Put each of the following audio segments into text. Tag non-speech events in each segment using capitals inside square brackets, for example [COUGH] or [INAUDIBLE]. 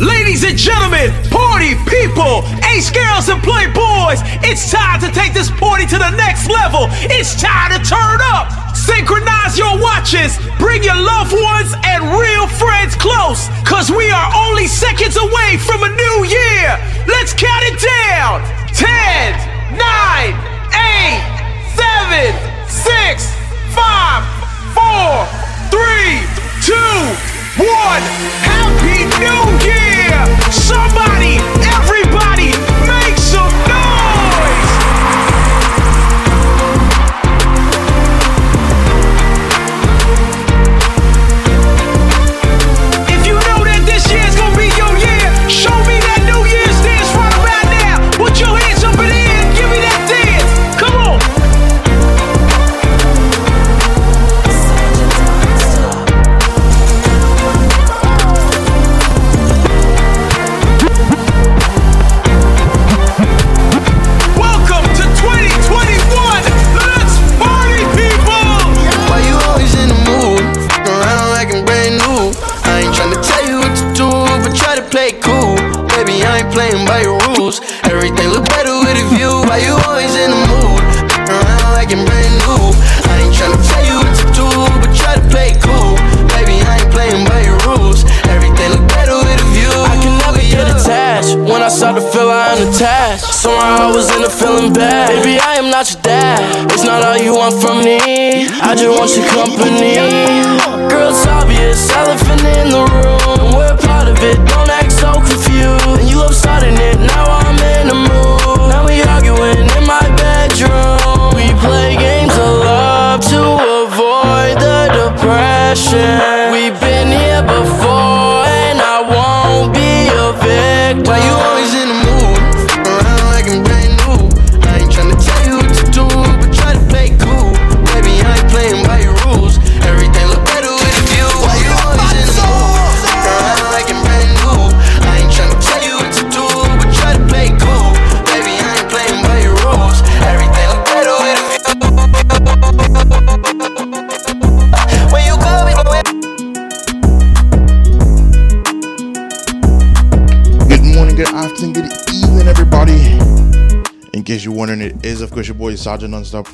Ladies and gentlemen, party people, ace girls and playboys, it's time to take this party to the next level. It's time to turn up. Synchronize your watches, bring your loved ones and real friends close, cause we are only seconds away from a new year. Let's count it down 10, 9, 8, 7, 6, 5, 4, 3, 2, 1. Happy New Year! Somebody, everybody, somehow I was in a feeling bad. Baby, I am not your dad. It's not all you want from me. I just want your company. Girl, it's obvious, elephant in the room. We're your boy Sergeant Nonstop.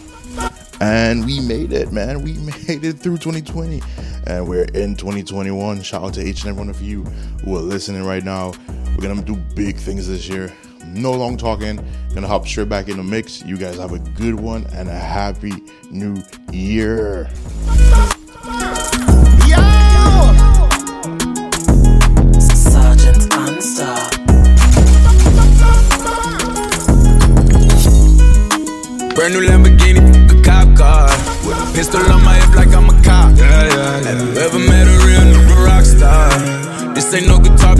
And we made it, man. We [LAUGHS] made it through 2020. And we're in 2021. Shout out to each and every one of you who are listening right now. We're going to do big things this year. No long talking. Gonna hop straight back in the mix. You guys have a good one and a happy new year. Ain't no guitar,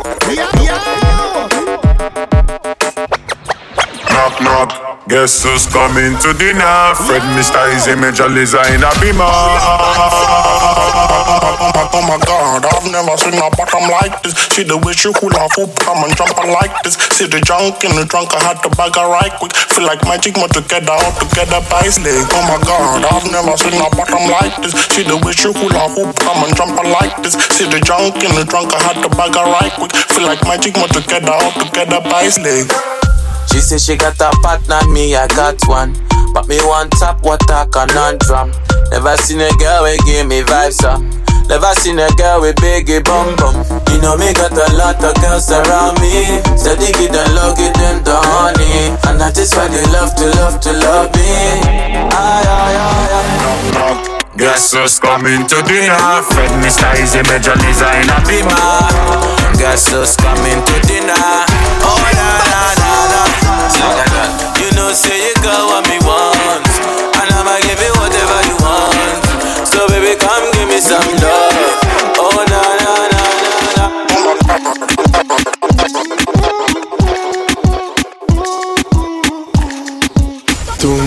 Knock knock, guess who's coming to dinner? Fred Mr. Liza in a beamer. Oh my god, I've never seen a bottom like this. See the way she hula hoop, come and jump like this. See the junk in the trunk, I had to bag her right quick. Feel like magic, more together, all together by leg. Oh my god, I've never seen a bottom like this. See the way she hula hoop, come and jump like this. See the junk in the trunk, I had to bag her right quick. Feel like magic, more together, all together by leg. She say she got a partner, me I got one. But me one tap water conundrum. Never seen a girl we give me vibes up. Never seen a girl with biggie bum bum. You know me got a lot of girls around me. Said they get the love, get them the honey. And that is why they love to love to love me. Ay, ay, ay, ay. Knock, knock. Guess who's coming to dinner? Fred Mr. Easy Major designer, in a beamer. Guess who's coming to dinner? Oh, na na na na. You know, say you go on me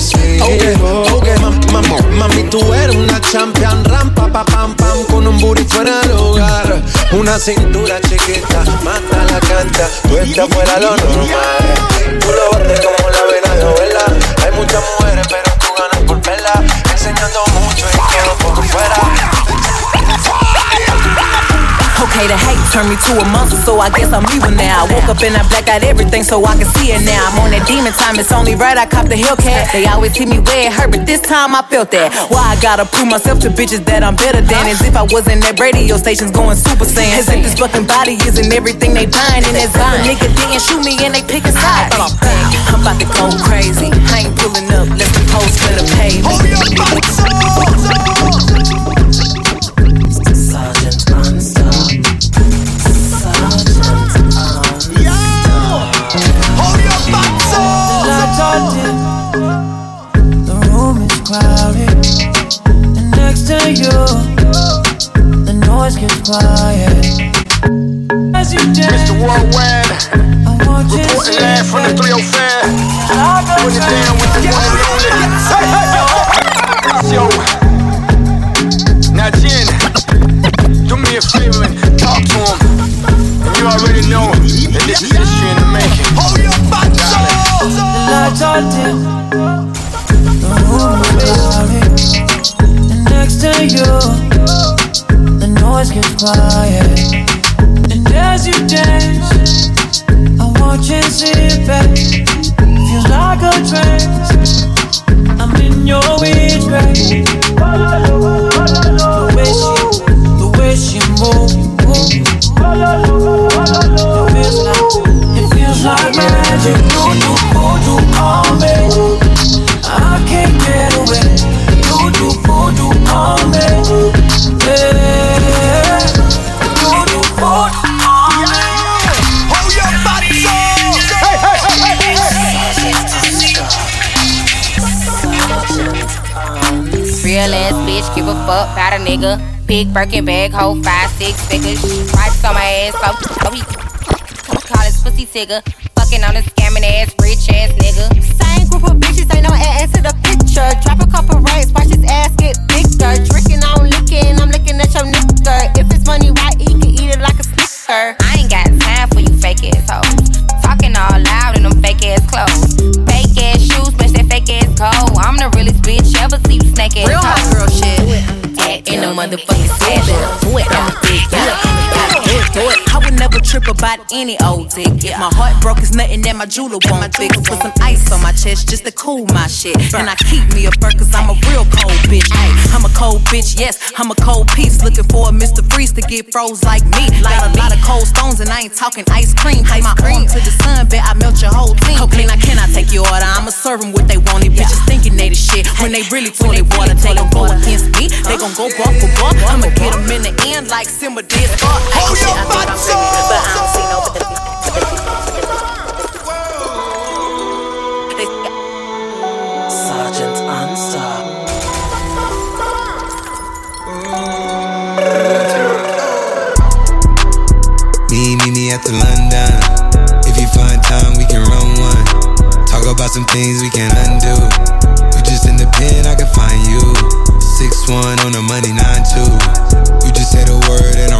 sigo. Okay, okay. mami, tú eres una champion, rampa, pa, pam, pam, con un booty fuera de lugar. Una cintura chiquita, mata la canta, tú estás fuera lo normal. Tú lo bates como la vena de abuela. Hay muchas mujeres, pero tú ganas por verla. Enseñando mucho y todo por fuera. Okay, the hate turned me to a monster, so I guess I'm evil now. I woke up and I black out everything so I can see it now. I'm on that demon time, it's only right I cop the Hellcat. They always hit me where it hurt, but this time I felt that. Why I gotta prove myself to bitches that I'm better than? As if I wasn't at radio stations going super saiyan. As if this fucking body isn't everything they buying. And that a nigga didn't shoot me and they pick a side. I'm about to go crazy. I ain't pulling up, let the post for the pay. Hold your quiet. As you dance, Mr. Worldwide, reporting live from the 305. Put it down with the one and only. Yo, now Jen, do me a favor and talk to him. And you already know that this is history in the making. Hold your butts the lights are dim, quiet. And as you dance, I watch and sit. Feels like a trance. About a nigga. Big Birkin bag, hold five, six figures. Stripes on my ass, so oh, he call his pussy tigger. Fucking on a scamming ass trip about any old ticket. My heart broke is nothing that my jeweler won't fix. Put some ice on my chest just to cool my shit. And I keep me a fur cause I'm a real cold bitch. Ay, I'm a cold bitch, yes, I'm a cold piece. Looking for a Mr. Freeze to get froze like me. Got a lot of cold stones and I ain't talking ice cream. Take my arm to the sun, bet I melt your whole team. Okay, now can I take your order? I'ma serve them what they want. These bitches thinking they the shit. When they really toilet water, they gon' go against me. They gon' go bar for bar. I'ma get them in the end like Simba did Scar. Hold your butts But Sergeant. Me, meet me at the London. If you find time, we can run one. Talk about some things we can undo. You just in the pen, I can find you. Six one on the money, nine two. You just say the word and I run through.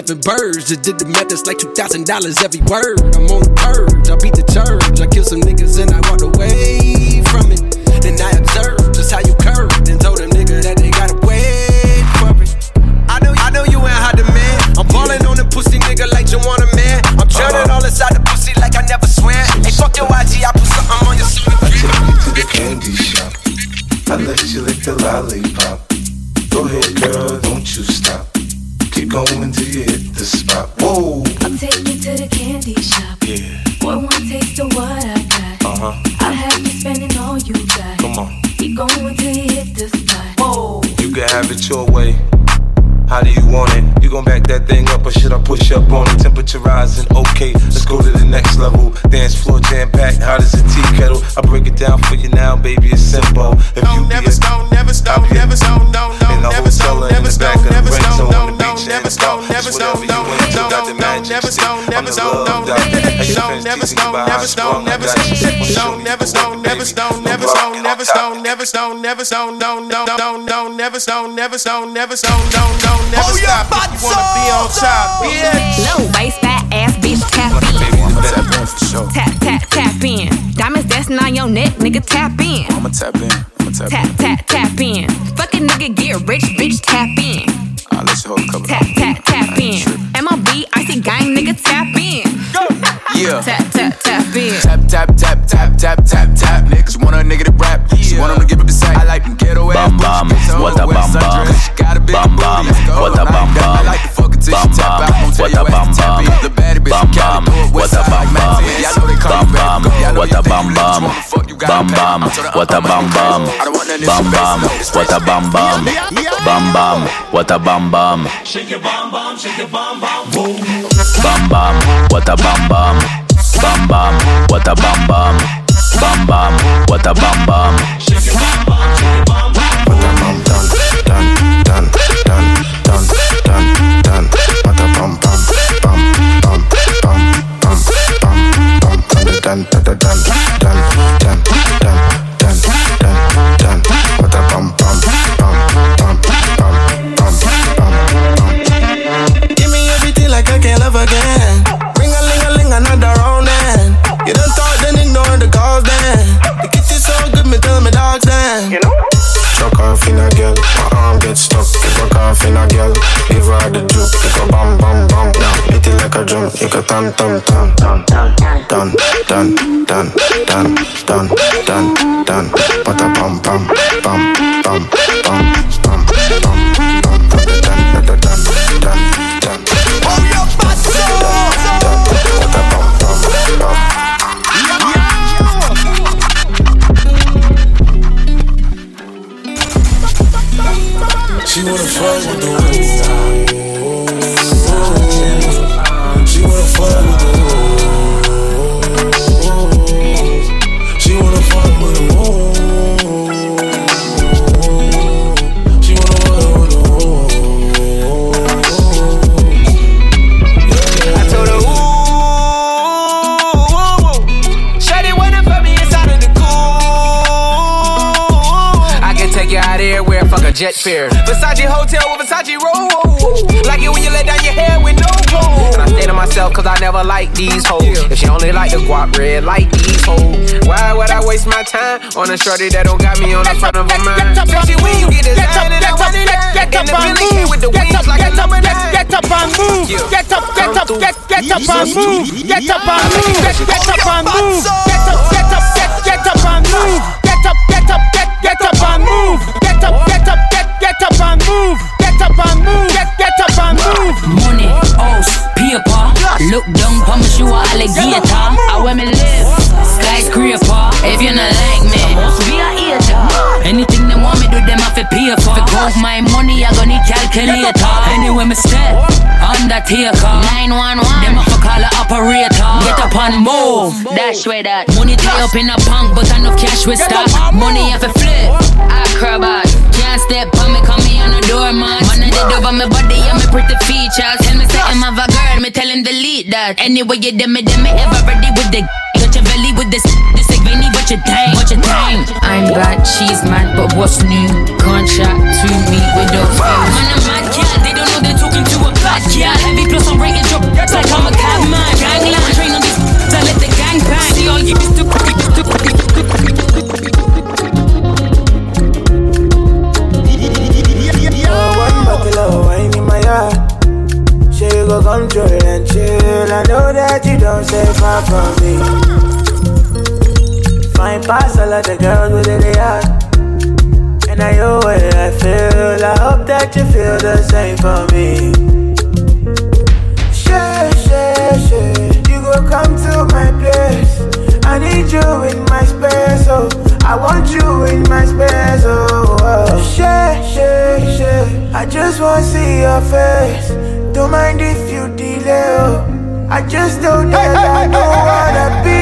seven birds. Just did the math, it's like two thousand dollars every word. I'm on the purge, I beat the church. I kill some niggas and I walked away from it. Then I observed just how you curve and told them nigga that they gotta wait for it. I know, I know you ain't hot man. I'm ballin' on the pussy nigga like you want a man. I'm uh-huh. drowning all inside the pussy like I never swam. Hey, fuck your IG, I put something on your sleeve. I took you to the candy shop. I let you lick the lollipop. Go ahead, girl, don't you stop. Keep going till you hit the spot. Whoa. I'll take you to the candy shop. Yeah. Boy, one taste of what I got. Uh huh. I'll have you spending all you got. Come on. Keep going till you hit the spot. Whoa. You can have it your way how do you want it? You gon' back that thing up or should I push up on it? Temperature rising, okay, let's go to the next level. Dance floor jam packed, hot as a tea kettle. I break it down for you now, baby, it's simple. If you never stone, never stone, never stone, no, no, never stone, never stone, never stone, no, no, never stone, never stone, no, no, no, never stone, never stone, no, stone, never stone, never stone, never stone, never stone, never stone, never stone, never stone, never stone, never stone, no, no, no, no, never stone, never stone, never stone, no, no, never stop. If you wanna be on top, bitch. Low waist, fat ass bitch, tap in. Tap, tap, tap in. Diamonds dancing on your neck, nigga, tap in. I'ma tap in. I'ma tap, Tap, tap, tap in. Fuck a nigga, get rich, bitch, tap in. I'll let you hold a couple. Tap, tap, tap in. MLB, icy gang, nigga, tap in. Go. Yeah. Tap, tap, tap in. Tap, tap, tap, tap, tap, tap, tap. Niggas want a nigga to rap. She want him to give up the sack. I like them ghetto ass. Bam, bam. What a bam, bam. Bam, bam. What a bam, bam. I like to fuck until she tap out. Won't tell your ass to tap in. The baddie bitch from Cali. What a bam, bam. Y'all know they call me bam. What a bam bam, bam bam, what a bam bam, bam bam, what a bam bam, bam bam, what a bam bam, Shake your bam bam, shake your bam bam, boom. bam bam, what a bam bam, bam bam, what a bam bam, bam bam, what a bam bam. Shake your bam bam, tan, tan, tan. Red, like these hoes. Why would I waste my time on a shorty that don't got me on the front of her mind? Especially when you get designed and I want it out. In the King with the wings like a number nine. Get up and move. Get up, get up, get get up and move. Get up and move. Get up, get up and move. Get up, get up, get get up and move. Get up, get up, get get up and move. Get up, get up, get get up and move. Get up and move. Get get and move. Money, house, paper. Look down me, shoe a alligator. I where me live, skyscraper. If you not like me, must be a hater. Anything they want me do, them have to pay for. To count my money, I gonna need calculator. Anyway, me step, undertaker. 911, them have to call a operator. Get up and move, dash way that. Money tie up in a punk, but enough cash with stock. Money have to flip, acrobat. Can't step on me, come me on a doormat. Man, I did over my body and my pretty features. Tell me say I'm a girl, me tell him delete that. Anyway, you dem me, dem me ever ready with the. Got your belly with this, this like veiny, what you think, what you think. I'm bad, she's mad, but what's new? Contract to me without fail. Man, I'm mad cat, they don't know they're talking to a bad cat. Heavy plus I'm rating drop, it's like I'm a cab man. Gangland, train on this, I let the gang bang. See all you used to, used to, Oh, yard. You go come through and chill. I know that you don't stay far from me. Fine past all of the girls with it, they. And I know what I feel. I hope that you feel the same for me. Sure, sure, sure. You go come to my place. I need you in my space, so I want you in my space, oh, oh. Share, share, share. I just wanna see your face. Don't mind if you delay, oh. I just know that I don't wanna be,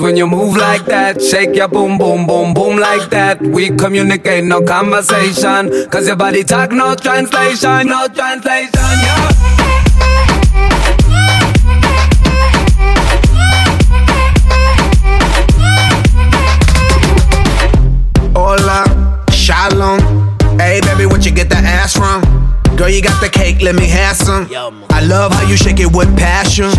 when you move like that. Shake your boom, boom, boom, boom like that. We communicate, no conversation. Cause your body talk, no translation, no translation, yeah. Cake, let me have some. I love how you shake it with passion.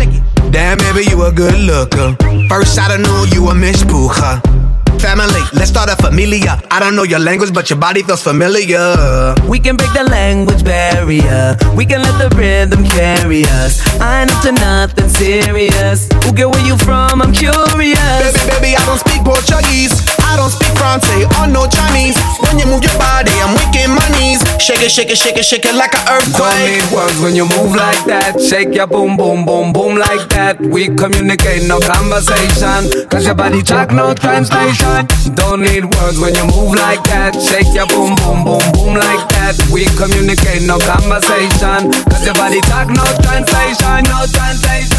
Damn, baby, you a good looker. First shot, I knew you a Miss Puja. Family, let's start a familia. I don't know your language, but your body feels familiar. We can break the language barrier. We can let the rhythm carry us. I ain't up to nothing serious. Who get where you from? I'm curious. Baby, baby, I don't speak Portuguese. I don't speak French or no Chinese. When you move your body, I'm weak in my knees. Shake it, shake it, shake it, shake it like an Don't earthquake. need words when you move like that. Shake your boom, boom, boom, boom like that. We communicate, no conversation. Cause your body talk, no translation. Don't need words when you move like that. Shake your boom, boom, boom, boom like that. We communicate, no conversation. Cause your body talk, no translation, no translation,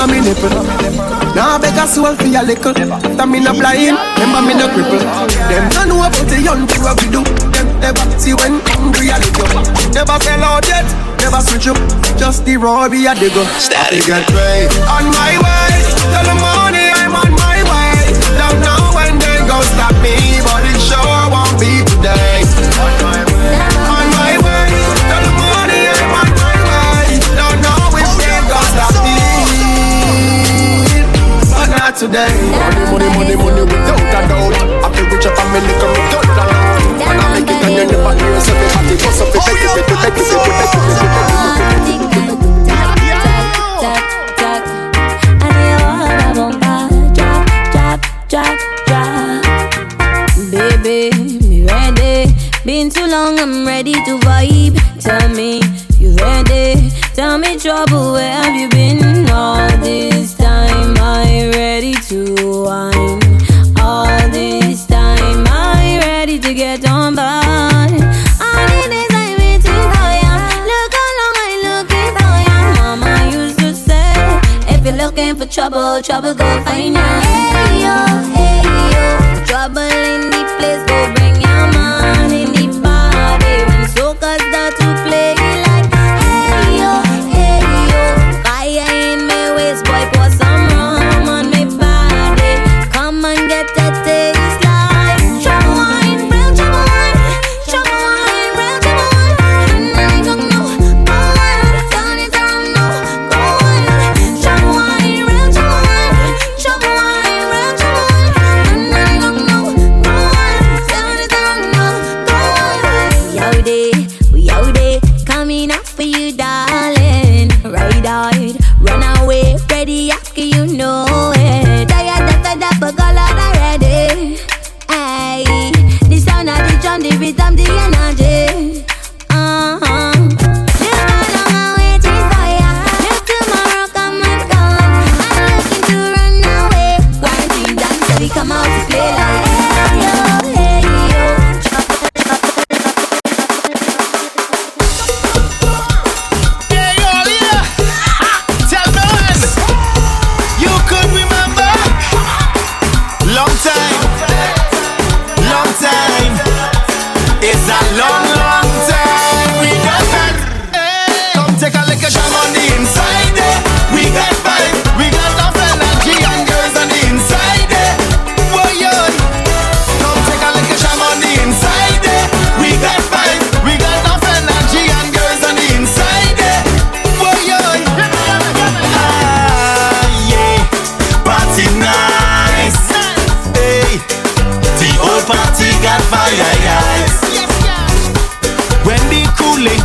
tongue me nipple. Now I beg a soul for your liquor. That me no blind, remember me no cripple. Them no know about the young girl we do. Them never see when hungry a little. Never sell out yet, never switch up. Just the road we a dig up. Static and pray. On my way, till the morning I'm on my way. Don't know when they go stop me, but today. Money, money, money, money without a doubt. I feel rich up and me me good alone. And I make it and you never hear so me body bust up. It better, it better, it better. Baby, me ready. Been too long, I'm ready to vibe. Tell me you ready. Tell me trouble, where have you been? trouble, trouble go find ya. Hey yo, hey yo, trouble in the place.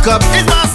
up.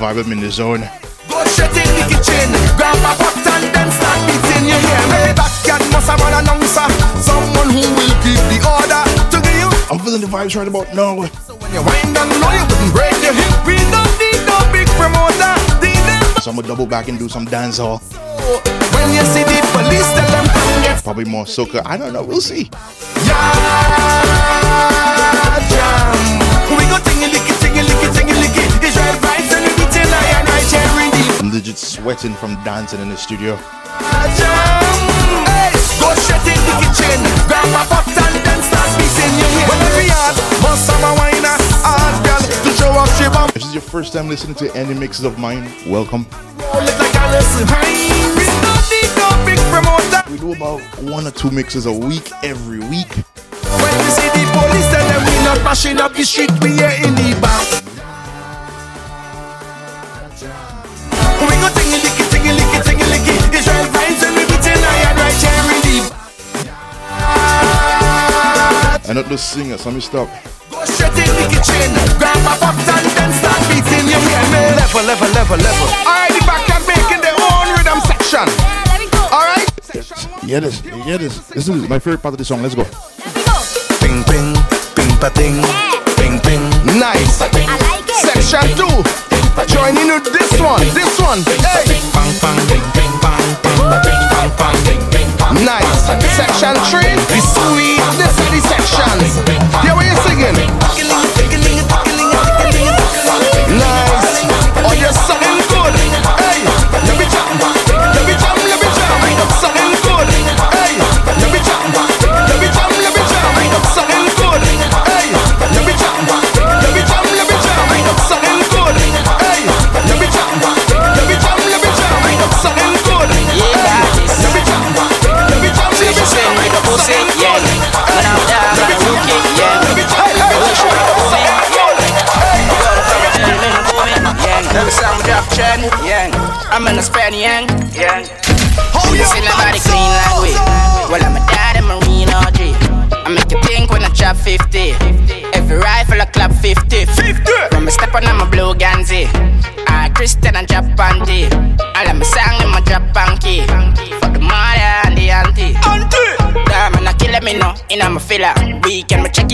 vibe. I'm in the zone. Go in the kitchen, grab a pot and then start beating. You hear me? Must have an announcer, someone who will the order to. I'm feeling the vibes right about now. So when you wind and know you wouldn't break your hip. We don't need no big promoter. So I'ma double back and do some dancehall. hall. when you see the police, tell them probably more soca. I don't know. We'll see. Yeah, yeah. legit sweating from dancing in the studio. If this is your first time listening to any mixes of mine, welcome. We do about one or two mixes a week every week. When we see the police, tell them we not mashing up the street, we in the. I not just singer, so me stop. Go straight in the kitchen, grab my pops and then start beating you hear me? Level, level, level, level. Alright, the back and making their own rhythm section. Alright? Yeah, this, yeah, this. This is my favorite part of the song. Let's go. Ping, ping, ping, pa, ping. Ping, ping. Nice. I like it. Section two. Join in with this one, this one. Hey. Bang, bang, bing, bing, bang, bang, bing, bang, bang, bing, bang. Nice. Section 3, sweet. This is the sections. Here we are singing. Nice.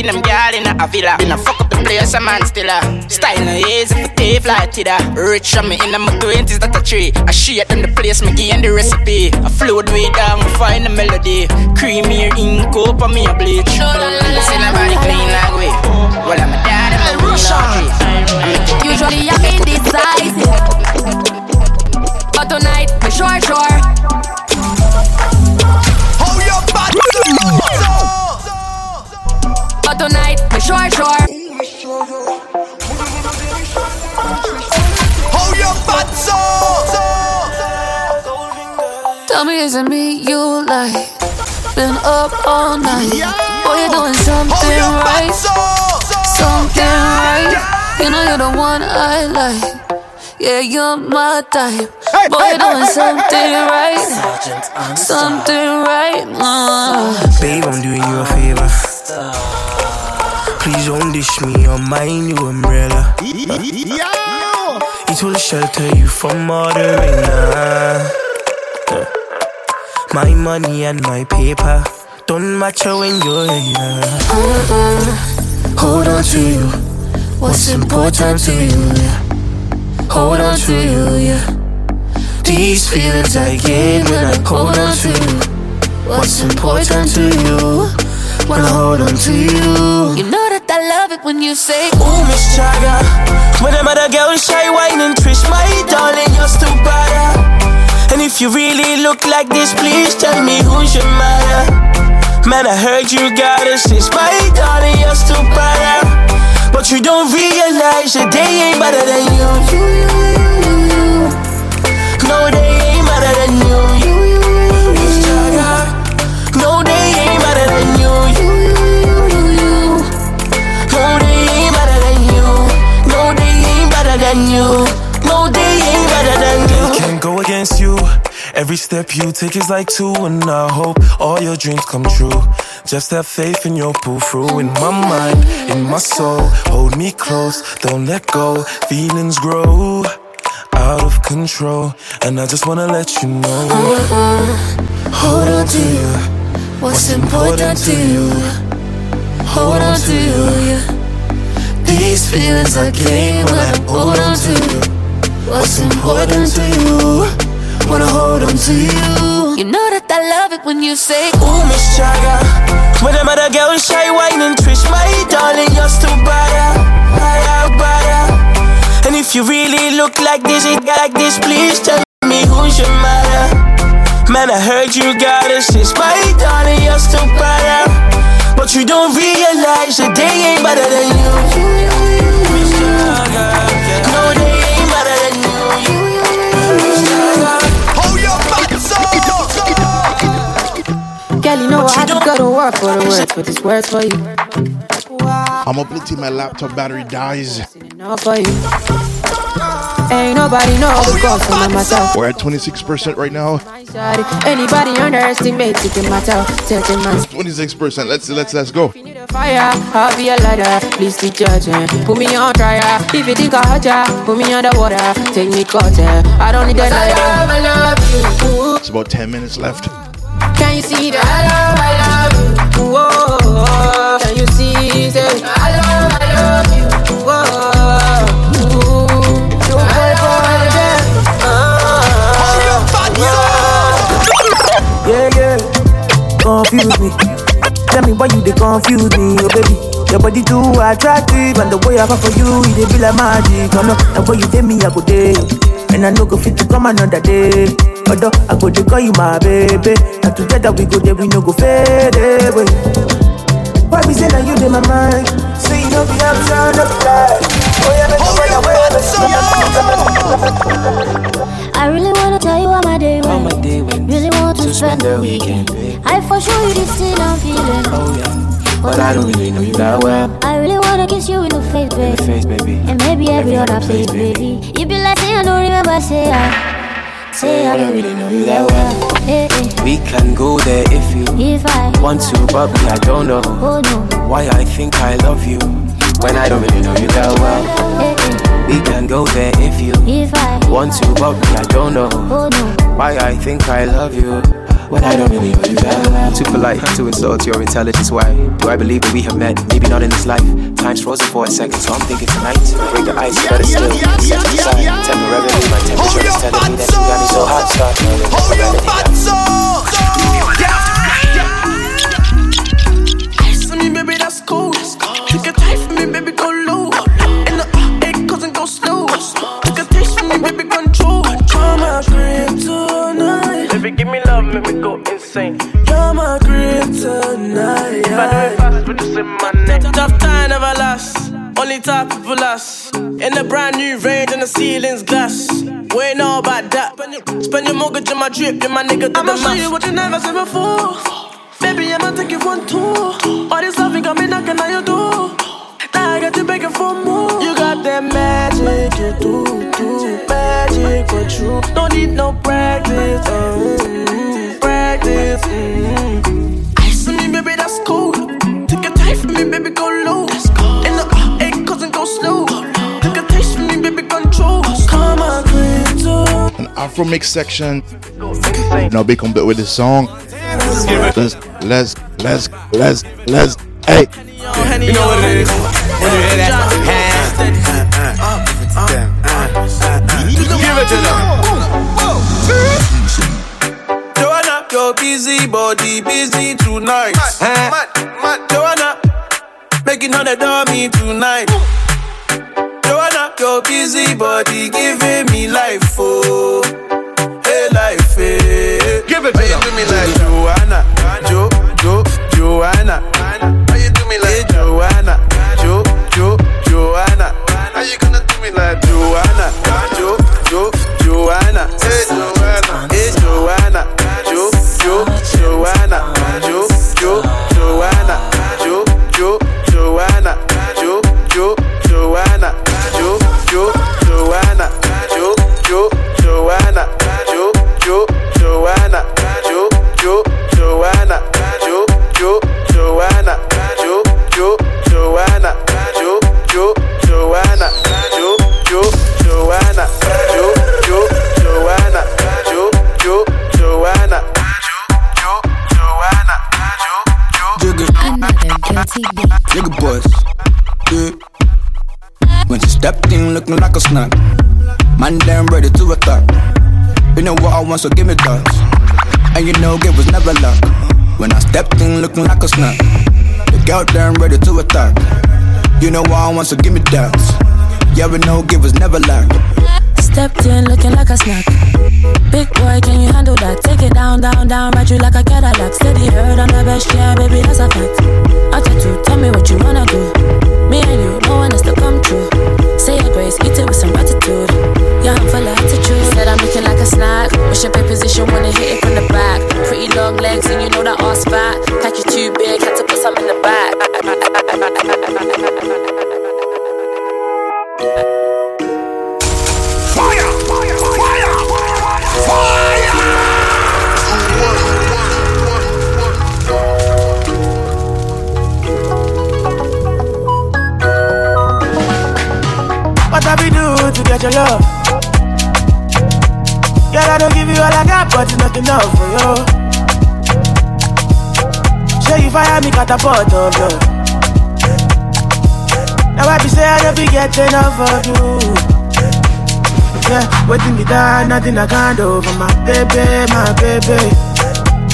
Checking them girl in a villa. Been a fuck up the place, a man still a. Style no easy for tape like Tida. Rich on me in my twenties, that a tree. I shit on the place, me give the recipe. I float way down, me find the melody. Creamy ink up on me a bleach. See nobody clean like we. Well, I'm a dad, I'm a Russian. Usually I'm indecisive, but tonight me sure sure. Sure sure. Hold your butt so. Tell me, is it me you like? Been up all night. Boy, you're doing something right. Something right. You know you're the one I like. Yeah, you're my type. Boy, you're doing something right. Something right. Uh. Babe, I'm doing you a favor. Please don't dish me on my new umbrella. It will shelter you from all the rain. My money and my paper don't match when you're here. Uh-uh. Hold on to you. What's important to you? Yeah. Hold on to you, yeah. These feelings I get when I hold on to you. What's important to you? When I hold on to you. You know that I love it when you say, Ooh, Miss Chaga. When them other girls shy, whine and twist, my darling, you're still better. And if you really look like this, please tell me who's your mother. Man, I heard you got a sis, my darling, you're still better. But you don't realize that they ain't better than you. you, you, you, you. No, they than you. No, they ain't better than you. Can't go against you. Every step you take is like two, and I hope all your dreams come true. Just have faith in you'll pull through. In my mind, in my soul, hold me close, don't let go. Feelings grow out of control, and I just wanna let you know. Mm-hmm. Hold on to you. What's important to you? Hold on to you. These feelings I gain when I hold on to you. What's important to you? Wanna hold on to you. You know that I love it when you say, Ooh, Miss Chaga. When them other girls shy, whine and twist, my darling, you're still better. Higher, better. And if you really look like this, ain't like this, please tell me who's your mother. Man, I heard you got a sis, my darling, you're still better. But you don't realize that they ain't better than you. Miss Chaga. No, they ain't better than you. Miss Chaga. Hold your butt so. Girl, you know I had to go to work for the words, but this words for you. I'm up until my laptop battery dies. Not for you. Ain't nobody know the go for myself. We're at 26% right now. Shawty, Anybody underestimate it in matter. Taking my 26%. Let's let's let's go. fire, I'll be a lighter. Please be judging. Put me on trial. If you think I hurt ya, put me underwater. Take me caught I don't need a lighter. I love you. It's about 10 minutes left. Can you see that? I love, I love you. Confuse me, Tell me why you they confuse me, oh baby. Your body too attractive, and the way I fall for you, it be like magic. Oh no, the way you take me, I go day, and I no go fit to come another day. Although I go to call you my baby, and together we go there, we no go fade away. Why be say that you in my mind? Say you know be outside of life. Oh yeah, yeah, I really wanna tell you how my day went. Really want to, spend the weekend. I for sure you this thing I'm feeling. Oh yeah, but I don't really know you that well. I really wanna kiss you in the face, baby. In the face, baby. And maybe every, every other place, baby. You be like, say I don't remember, say I. Say I don't really know you that well. Hey, hey. We can go there if you if I want to, but me, I don't know oh, no. why I think I love you when I don't really know you that well. Hey, we can go there if you if I want to, but me, I don't know oh, no. why I think I love you when I don't really know you that well. Too polite to insult your intelligence. Why do I believe that we have met? Maybe not in this life. Time's frozen for a second, so I'm thinking tonight. Break the ice, better still. Set to the side. Temporarily, my temperature is telling me that you got me so hot. Start turning. Hold your butts Ice on me, baby, that's cool. Take a tight for me, baby, go make me go insane. You're my kryptonite. If I do it fast, put this in my neck. Tough time never lasts. Only top people last. In a brand new range and the ceiling's glass. We ain't know about that. Spend your mortgage on my drip, you're my nigga to I'ma show you what you never seen before. Baby, I'ma take you one tour. All this loving got me knocking on your door. Now I got you begging for more. You got that magic, you do, do magic for true. Don't need no practice, uh, practice. Mm. Ice on me, baby, that's cool. Take a time for me, baby, go low. Let's go. And the uh, it goes and go slow. Take a taste for me, baby, control. Come on, crypto. An Afro mix section. Now big come with this song. Let's let's let's let's let's hey. You know what it is when you hear that. Give it to them. Joanna, your busy body busy tonight. Mad, eh. mad, Joanna, making all the dummy tonight. Joanna, your busy body giving me life, oh, hey life, hey. Give it to How you do me like Joanna, Jo, Jo, Joanna. How you do me like like in looking like a snack, man damn ready to attack. You know what I want, so give me that. And you know it was never luck. When I stepped in looking like a snack, the girl damn ready to attack. You know what I want, so give me that. Yeah, we know it was never luck. Stepped in looking like a snack. Big boy, can you handle that? Take it down, down, down, ride you like a Cadillac. Steady heard I'm the best, yeah, baby, that's a fact. Attitude, tell me what you wanna do. Me and you, no one has to come true. Grace, eat it with some. Yeah, I'm full of attitude. Said I'm looking like a snack. Wish your pay position, wanna hit it from the back. Pretty long legs, and you know that ass fat. Pack you too big, had to put some in the back. But it's not enough for you. Show you fire me catapult of you. Now I be say I don't be get enough of you. Yeah, waiting me down, nothing I can't do for my baby, my baby.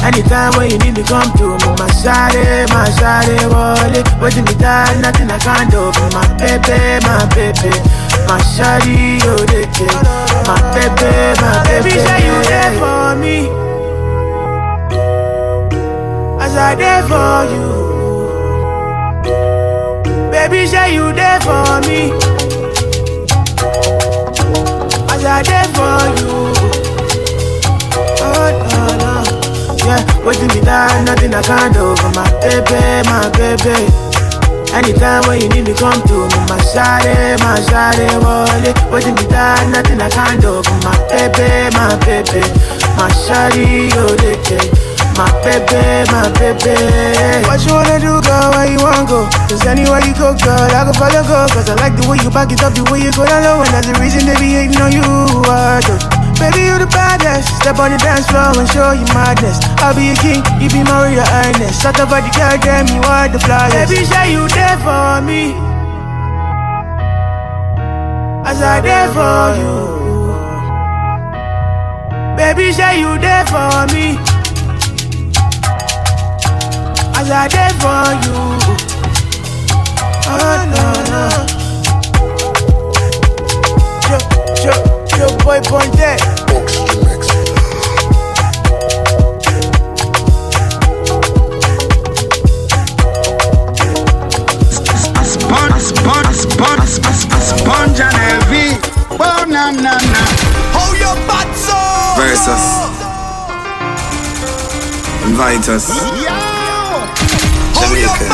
Anytime when you need me, come to me. My shawty, my shawty, wallet. Waiting me die, nothing I can't do. for My baby, my baby. My shawty, oh, kid. My baby, my baby. Baby, say you there for me. As I there for you. Baby, say you there for me. As I there for you. Oh, no, no. Yeah, waiting me die, nothing I can't do for my baby, my baby. Anytime when you need me, come to me. My shawty, my shawty, wallet. Waiting me die, nothing I can't do for my baby, my baby. My shawty, oh, you the kid. My baby, my baby. What you wanna do, girl? Where you wanna go? Cause anywhere you go, girl, I go follow, go. Cause I like the way you back it up, the way you go down low. And that's the reason they be hating on you. Uh, do. Baby, you the baddest. Step on the dance floor and show you madness. I'll be a king, you be my royal highness. Shut up, the girl, damn, you are the flyest. Baby, say you there for me. As I there for you. Baby, say you there for me. As I there for you. Oh, no, no. Yo, yo, yo, boy, boy, that. A sponge, a sponge, a sponge, a sponge, a sponge and heavy. Oh na na na. How your bad so? Versus. Invite us. Jamaica.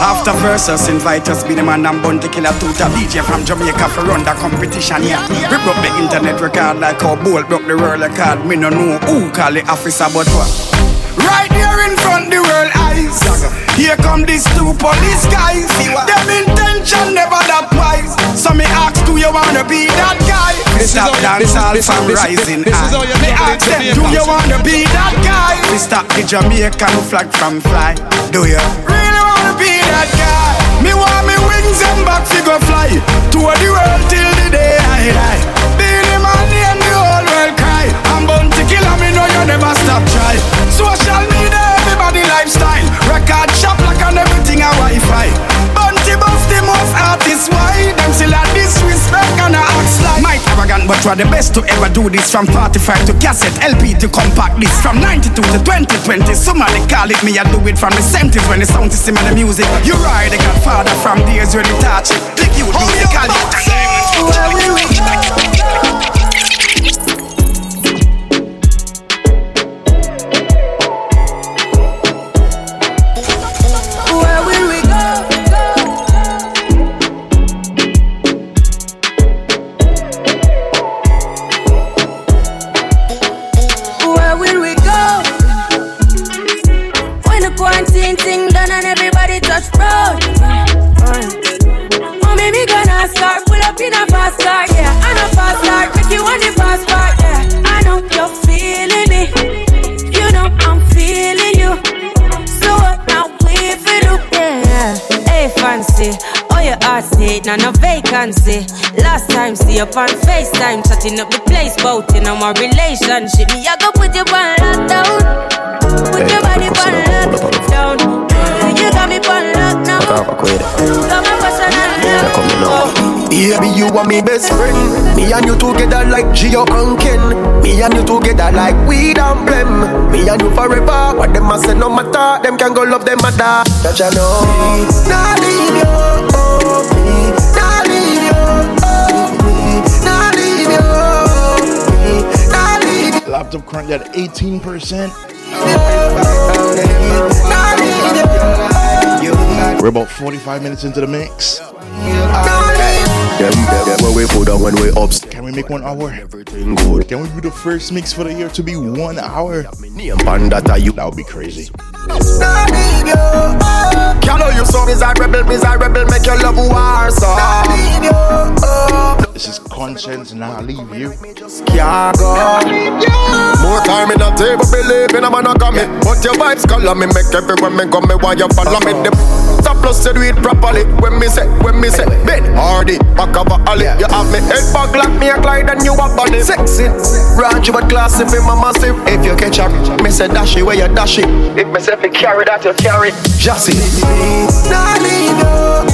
After versus, invite us, be the man and bun to kill a tuta DJ from Jamaica for run the competition here. We broke the internet record like how Bolt broke the world record. Me no know who call the officer, but what? Right here in front the world eyes. Here come these two police guys. Them intention never that wise. So me ask, do you wanna be that guy? This is Stop how you- this is- this from this rising this. Me ask them, do you wanna be that guy? We stop the Jamaican flag from fly. Do you really wanna be that guy? Me want me wings and back figure fly to the world till the day I die. Being man and the whole world cry. I'm bound to kill 'em, me know you never stop try. Social media. Record shop like on everything a Wi-Fi. Bunty bust the most artists why them still a disrespect and a act like? Might arrogant but you are the best to ever do this. From 45 to cassette, LP to compact disc From 92 to 2020 Somebody call it me, I do it from the 70s When the sound and the music. You are the godfather from days when you touch it. Click you, do they call you Last time see you on FaceTime, chatting up the place, bout in our relationship. Me I go put you on lockdown, put your body on lockdown. Mm, you got me on lockdown. Got my personal lockdown. Baby, you are me best friend. Me and you together like Gio and Ken. Me and you together like weed and blem. Me and you forever. What them a say no matter. Them can go love them matter. That you know. Nah leave you. Leave you. Laptop currently at 18%. We're about 45 minutes into the mix. Up. Can we make one hour? Good. Can we do the first mix for the year to be one hour? And that you. That would be crazy. Can know you so miserable, miserable, make your love war so. This is conscience, now leave you. Can't go. More time in a table, believe in a man a come But your vibes color me, make everywhere me go me while you follow me. Uh-huh. The top plus you do it properly. When me say, when me say, bed hardy, back of a alley. You have me head bag like me a glide and you a body. Sexy, ranch but classy, me my massive. If you catch up, me say dashy where you dash it. If me say if you carry that, you carry. Jassy. Nah, leave you,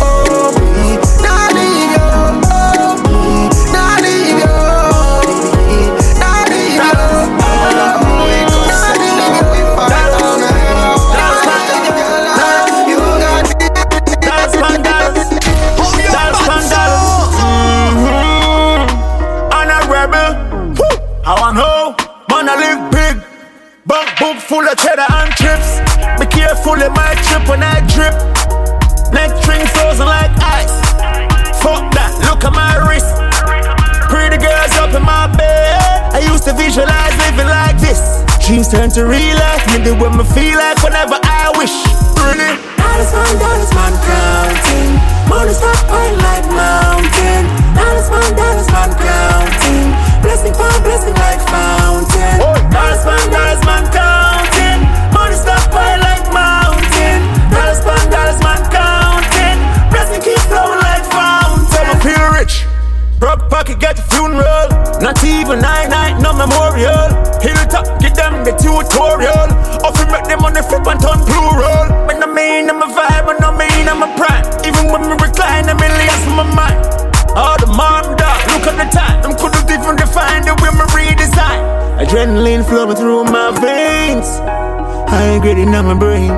Bank full of cheddar and chips. Be careful in my trip when I drip. Neck string frozen like ice. Fuck that, look at my wrist. Pretty girls up in my bed. I used to visualize living like this. Dreams turn to real life. Me do what me feel like whenever I wish. Really? Dollars man, dollars man counting. Money stop pouring like mountain. Dollars man, dollars man counting. Blessing for blessing like fountain. Dollars pocket get the funeral. Not even nine night, no memorial. Hilltop, give them the tutorial. Off you make them on the flip and turn plural. When I mean I'm a vibe, and I mean I'm a prime. Even when me recline, I'm millions for my mind. All the mom dog, look at the time. Them couldn't even define the way me redesign. Adrenaline flowing through my veins. High grading on my brain.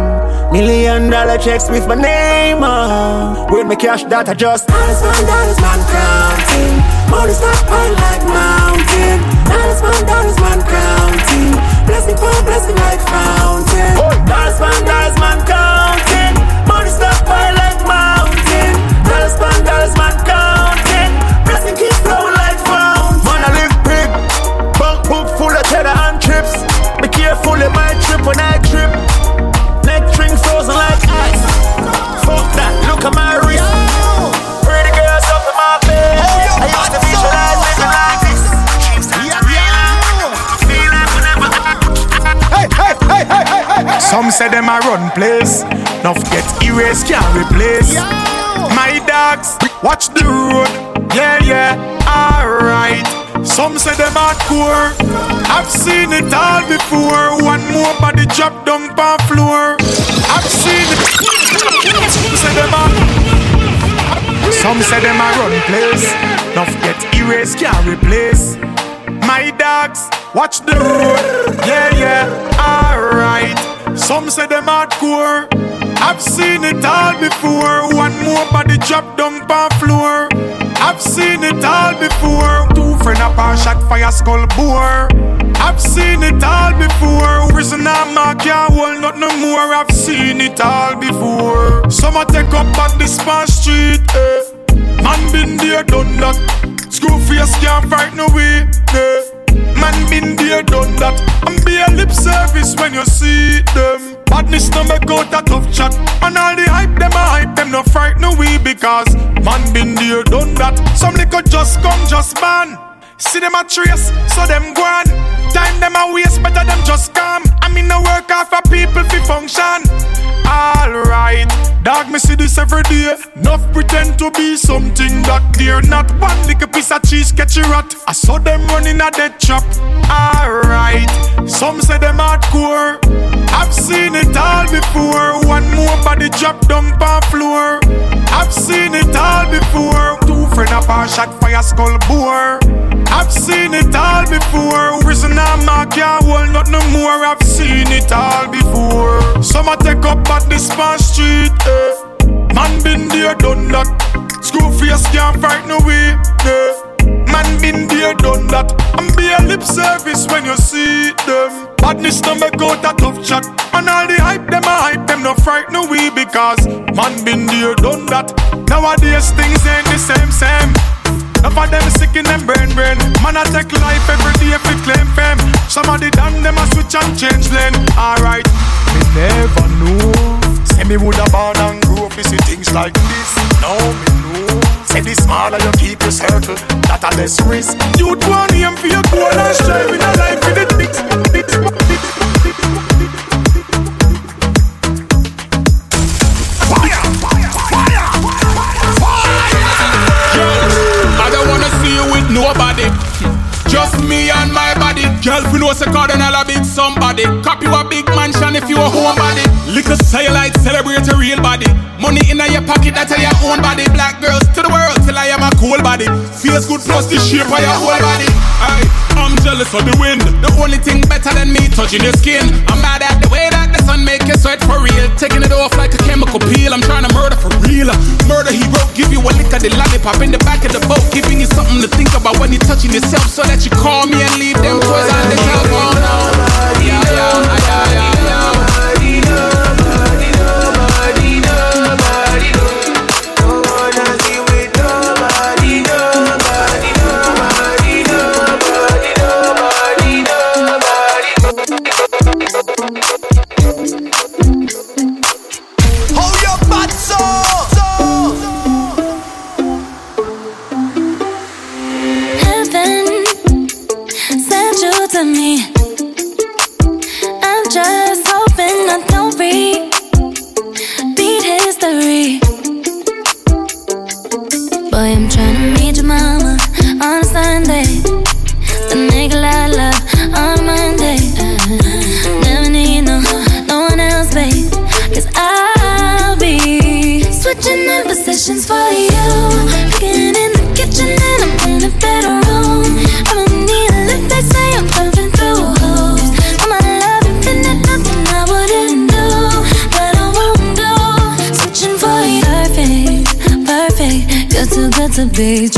Million dollar checks with my name on. With my cash that I just. Dollars man, dollars man counting. Money stop pouring like mountain. Dollars man, dollars man counting. Blessing for blessing like fountain. Dollars man, dollars man counting. Money stop Some say them a run place. Nuff get erased, can't replace. My dogs, watch the road. Yeah, yeah, alright. Some say them hardcore. I've seen it all before. One more body drop down on floor. I've seen it. Some say them a, some say them a run place. Nuff get erased, can't replace. My dogs, watch the road. Yeah, yeah, alright. Some say them hardcore. I've seen it all before. One more body drop down on floor. I've seen it all before. Two friend up a shot fire skull bore. I've seen it all before. Prison and mark can't hold not no more. I've seen it all before. Some a take up on the span street. Eh. Man been there, done that. Screw face can't fight no way. Eh. Man been there, done that. And be a lip service when you see them. Badness no make out a tough chat. And all the hype, them a hype, them no fright no we because man been there, done that. Some liquor just come, just ban. See them a trace, so them go on. Time them a waste, better them just come. I mean no work off for people fi function. Alright, dog me see this every day. Enough pretend to be something that they're not. One little piece of cheese catch a rat. I saw them running a dead trap. Alright, some say them hardcore. I've seen it all before. One more body drop down on floor. I've seen it all before. Two friend up a shot fire skull bore. I've seen it all before. Prison and mark can't hold not no more. I've seen it all before. Some a take up at the span street. Eh. Man been there, done that. Screw face can't fight no way. Eh. Man been there, done that. And be a lip service when you see them. Badness no make out a tough chat. And all the hype, them a hype, them no fright no we because man been there, done that. Nowadays things ain't the same, same. Enough of them sick in them brain, brain. Man, I take life every day if we claim fame. Some of the damn them a switch and change lane. Alright, me never knew. Say me woulda born and grew up, you see things like this. No, me know. Say the smaller you keep your circle, that a less risk. You'd want aim for your goal and strive in a life with it. Big, nobody. Just me and my body. Girl, we know say Cardinal and I big somebody. Copy a big mansion if you a homebody. Little cellulite, celebrate a real body. Money in your pocket, that's your own body. Black girls to the world till I am a cool body. Feels good plus the shape of your whole body. Aye, I'm jealous of the wind. The only thing better than me touching your skin. I'm mad at the way that the sun make you sweat for real. Taking it off like a chemical peel. I'm trying to murder for real. Uh, murder he wrote, give you a lick of the lollipop in the back of the boat, giving you something to think about when you're touching yourself, so that you call me and leave them toys on the. Yeah, yeah, yeah, yeah, yeah. Too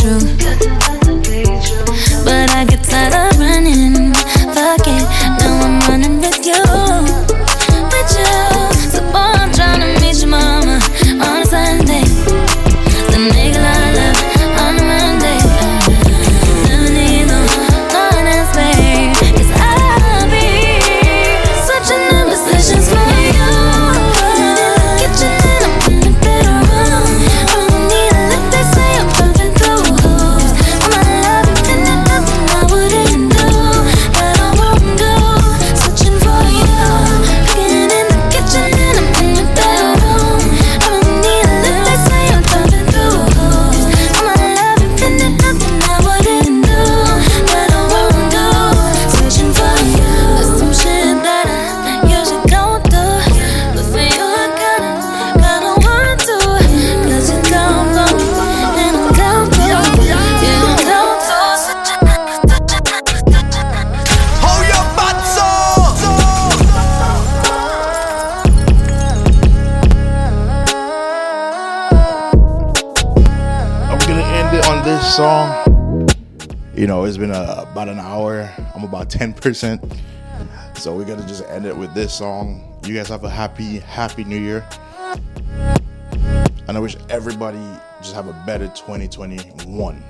percent. So we're going to just end it with this song. You guys have a happy, happy new year. And I wish everybody just have a better 2021.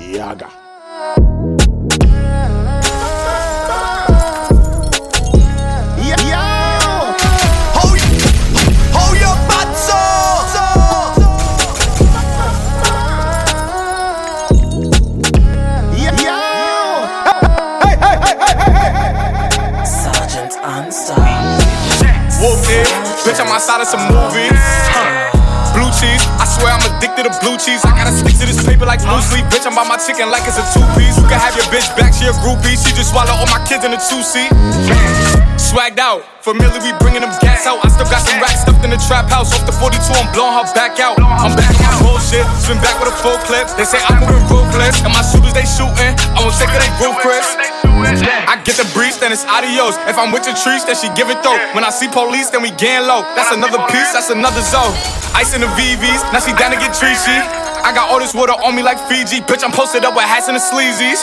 Yaga. Addicted to blue cheese. I gotta stick to this paper like blue sleep. Bitch, I'm by my chicken like it's a two piece. You can have your bitch back, she a groupie. She just swallow all my kids in a two seat. Swagged out, familiar, we bringing them gas out. I still got some racks stuffed in the trap house. Off the 42, I'm blowing her back out. I'm back on my bullshit, spin back with a full clip. They say I'm moving ruthless, and my shooters they shooting. I won't take of they roof, Chris. I get the breeze, then it's adios. If I'm with your trees, then she give it though. When I see police, then we gang low. That's another piece, that's another zone. Ice in the VVs, now she down to get treachy. I got all this water on me like Fiji. Bitch, I'm posted up with hats and the sleazies.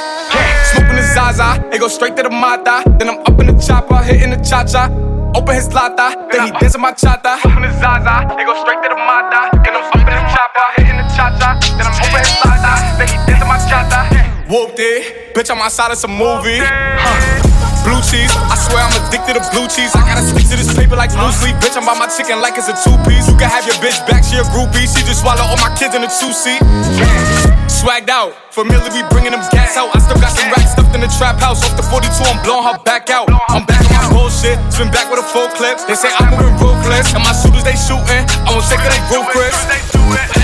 Smoking the Zaza, it go straight to the Mata. Then I'm up in the chopper, hitting the cha cha. Open his lata, then he dancing my chata. Open the Zaza, it go straight to the Mata. Then I'm up in the chopper, hitting the cha cha. Then I'm open his lata, then he dancing my chata. Whooped it, bitch, I'm outside of some movie. Huh. Blue cheese, I swear I'm addicted to blue cheese. I gotta stick to this paper like blue sleep. Bitch, I'm by my chicken like it's a two piece. You can have your bitch back, she a groupie. She just swallow all my kids in a two seat. Swagged out, familiar, we bringing them gas out. I still got some racks stuffed in the trap house. Off the 42, I'm blowing her back out. I'm back on my bullshit, spin back with a full clip. They say I'm moving ruthless, and my shooters they shooting. I won't take it, they Chris.